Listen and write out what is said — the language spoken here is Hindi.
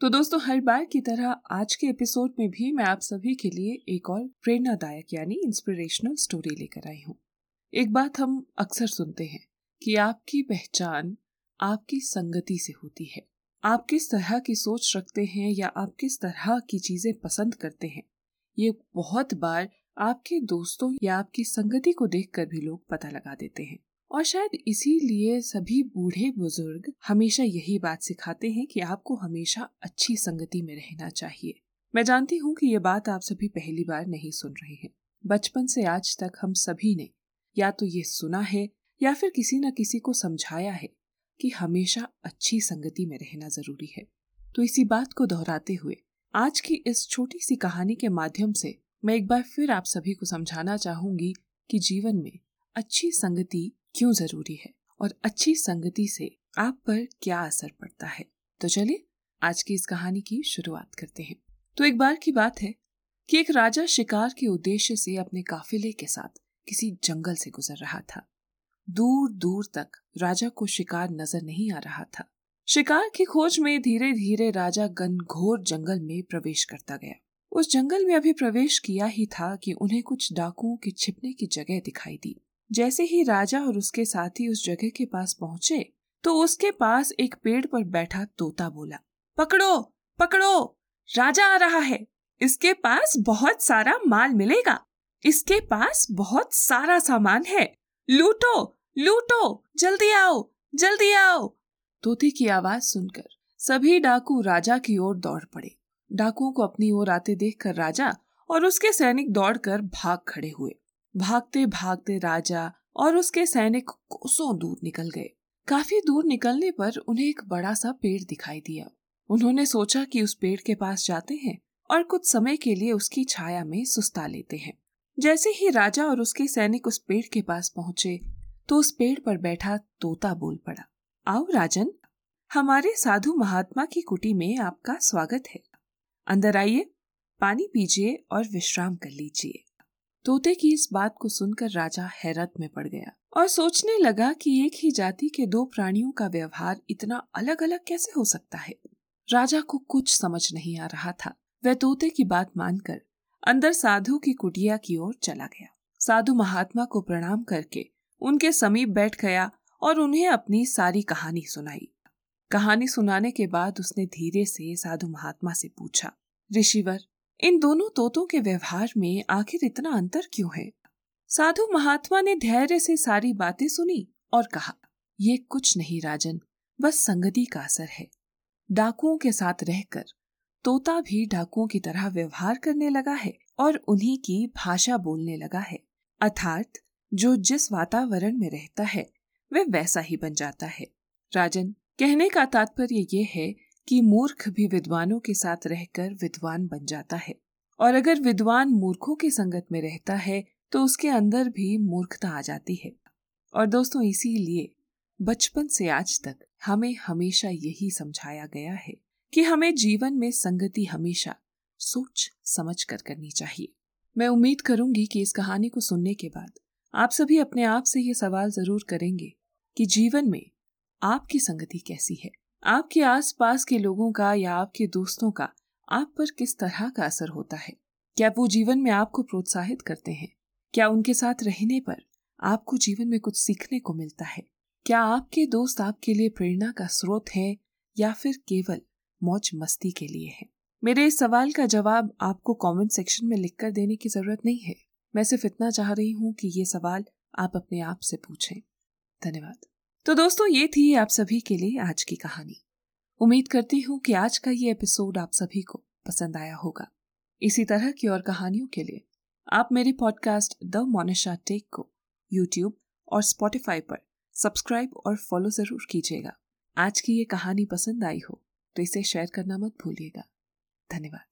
तो दोस्तों, हर बार की तरह आज के एपिसोड में भी मैं आप सभी के लिए एक और प्रेरणादायक, यानी इंस्पिरेशनल स्टोरी लेकर आई हूँ। एक बात हम अक्सर सुनते हैं कि आपकी पहचान आपकी संगति से होती है। आप किस तरह की सोच रखते हैं या आप किस तरह की चीज़ें पसंद करते हैं, ये बहुत बार आपके दोस्तों या आपकी संगति को देखकर भी लोग पता लगा देते हैं। और शायद इसीलिए सभी बूढ़े बुज़ुर्ग हमेशा यही बात सिखाते हैं कि आपको हमेशा अच्छी संगति में रहना चाहिए। मैं जानती हूँ कि ये बात आप सभी पहली बार नहीं सुन रहे हैं। बचपन से आज तक हम सभी ने या तो ये सुना है या फिर किसी न किसी को समझाया है कि हमेशा अच्छी संगति में रहना ज़रूरी है। तो इसी बात को दोहराते हुए आज की इस छोटी सी कहानी के माध्यम से मैं एक बार फिर आप सभी को समझाना चाहूँगी कि जीवन में अच्छी संगति क्यों ज़रूरी है और अच्छी संगति से आप पर क्या असर पड़ता है। तो चलिए, आज की इस कहानी की शुरुआत करते हैं। तो एक बार की बात है कि एक राजा शिकार के उद्देश्य से अपने काफिले के साथ किसी जंगल से गुजर रहा था। दूर दूर तक राजा को शिकार नज़र नहीं आ रहा था। शिकार की खोज में धीरे धीरे राजा घनघोर जंगल में प्रवेश करता गया। उस जंगल में अभी प्रवेश किया ही था कि उन्हें कुछ डाकुओं के छिपने की जगह दिखाई दी। जैसे ही राजा और उसके साथी उस जगह के पास पहुँचे तो उसके पास एक पेड़ पर बैठा तोता बोला, पकड़ो पकड़ो, राजा आ रहा है। इसके पास बहुत सारा माल मिलेगा। इसके पास बहुत सारा सामान है। लूटो लूटो, जल्दी आओ जल्दी आओ! तोते की आवाज़ सुनकर सभी डाकू राजा की ओर दौड़ पड़े। डाकुओं को अपनी ओर आते देखकर राजा और उसके सैनिक दौड़कर भाग खड़े हुए। भागते भागते राजा और उसके सैनिक कोसों दूर निकल गए। काफ़ी दूर निकलने पर उन्हें एक बड़ा सा पेड़ दिखाई दिया। उन्होंने सोचा कि उस पेड़ के पास जाते हैं और कुछ समय के लिए उसकी छाया में सुस्ता लेते हैं। जैसे ही राजा और उसके सैनिक उस पेड़ के पास पहुँचे तो उस पेड़ पर बैठा तोता बोल पड़ा, आओ राजन, हमारे साधु महात्मा की कुटी में आपका स्वागत है। अंदर आइए, पानी पीजिए और विश्राम कर लीजिए। तोते की इस बात को सुनकर राजा हैरत में पड़ गया और सोचने लगा कि एक ही जाति के दो प्राणियों का व्यवहार इतना अलग अलग कैसे हो सकता है? राजा को कुछ समझ नहीं आ रहा था। वह तोते की बात मानकर अंदर साधु की कुटिया की ओर चला गया। साधु महात्मा को प्रणाम करके उनके समीप बैठ गया और उन्हें अपनी सारी कहानी सुनाई। कहानी सुनाने के बाद उसने धीरे से साधु महात्मा से पूछा, ऋषिवर इन दोनों तोतों के व्यवहार में आखिर इतना अंतर क्यों है? साधु महात्मा ने धैर्य से सारी बातें सुनी और कहा, ये कुछ नहीं राजन, बस संगति का असर है। डाकुओं के साथ रहकर तोता भी डाकुओं की तरह व्यवहार करने लगा है और उन्हीं की भाषा बोलने लगा है। अर्थात, जो जिस वातावरण में रहता है, वह वैसा ही बन जाता है। राजन, कहने का तात्पर्य ये है कि मूर्ख भी विद्वानों के साथ रहकर विद्वान बन जाता है। और अगर विद्वान मूर्खों की संगत में रहता है तो उसके अंदर भी मूर्खता आ जाती है। और दोस्तों, इसीलिए बचपन से आज तक हमें हमेशा यही समझाया गया है कि हमें जीवन में संगति हमेशा सोच समझ कर करनी चाहिए। मैं उम्मीद करूँगी कि इस कहानी को सुनने के बाद आप सभी अपने आप से ये सवाल ज़रूर करेंगे कि जीवन में आपकी संगति कैसी है। आपके आसपास के लोगों का या आपके दोस्तों का आप पर किस तरह का असर होता है? क्या वो जीवन में आपको प्रोत्साहित करते हैं? क्या उनके साथ रहने पर आपको जीवन में कुछ सीखने को मिलता है? क्या आपके दोस्त आपके लिए प्रेरणा का स्रोत है या फिर केवल मौज मस्ती के लिए है? मेरे इस सवाल का जवाब आपको कमेंट सेक्शन में लिखकर देने की ज़रूरत नहीं है। मैं सिर्फ़ इतना चाह रही हूँ कि ये सवाल आप अपने आप से पूछें। धन्यवाद। तो दोस्तों, ये थी आप सभी के लिए आज की कहानी। उम्मीद करती हूँ कि आज का ये एपिसोड आप सभी को पसंद आया होगा। इसी तरह की और कहानियों के लिए आप मेरी पॉडकास्ट द मोनिशा टेक को यूट्यूब और स्पॉटिफाई पर सब्सक्राइब और फॉलो ज़रूर कीजिएगा। आज की ये कहानी पसंद आई हो तो इसे शेयर करना मत भूलिएगा। धन्यवाद।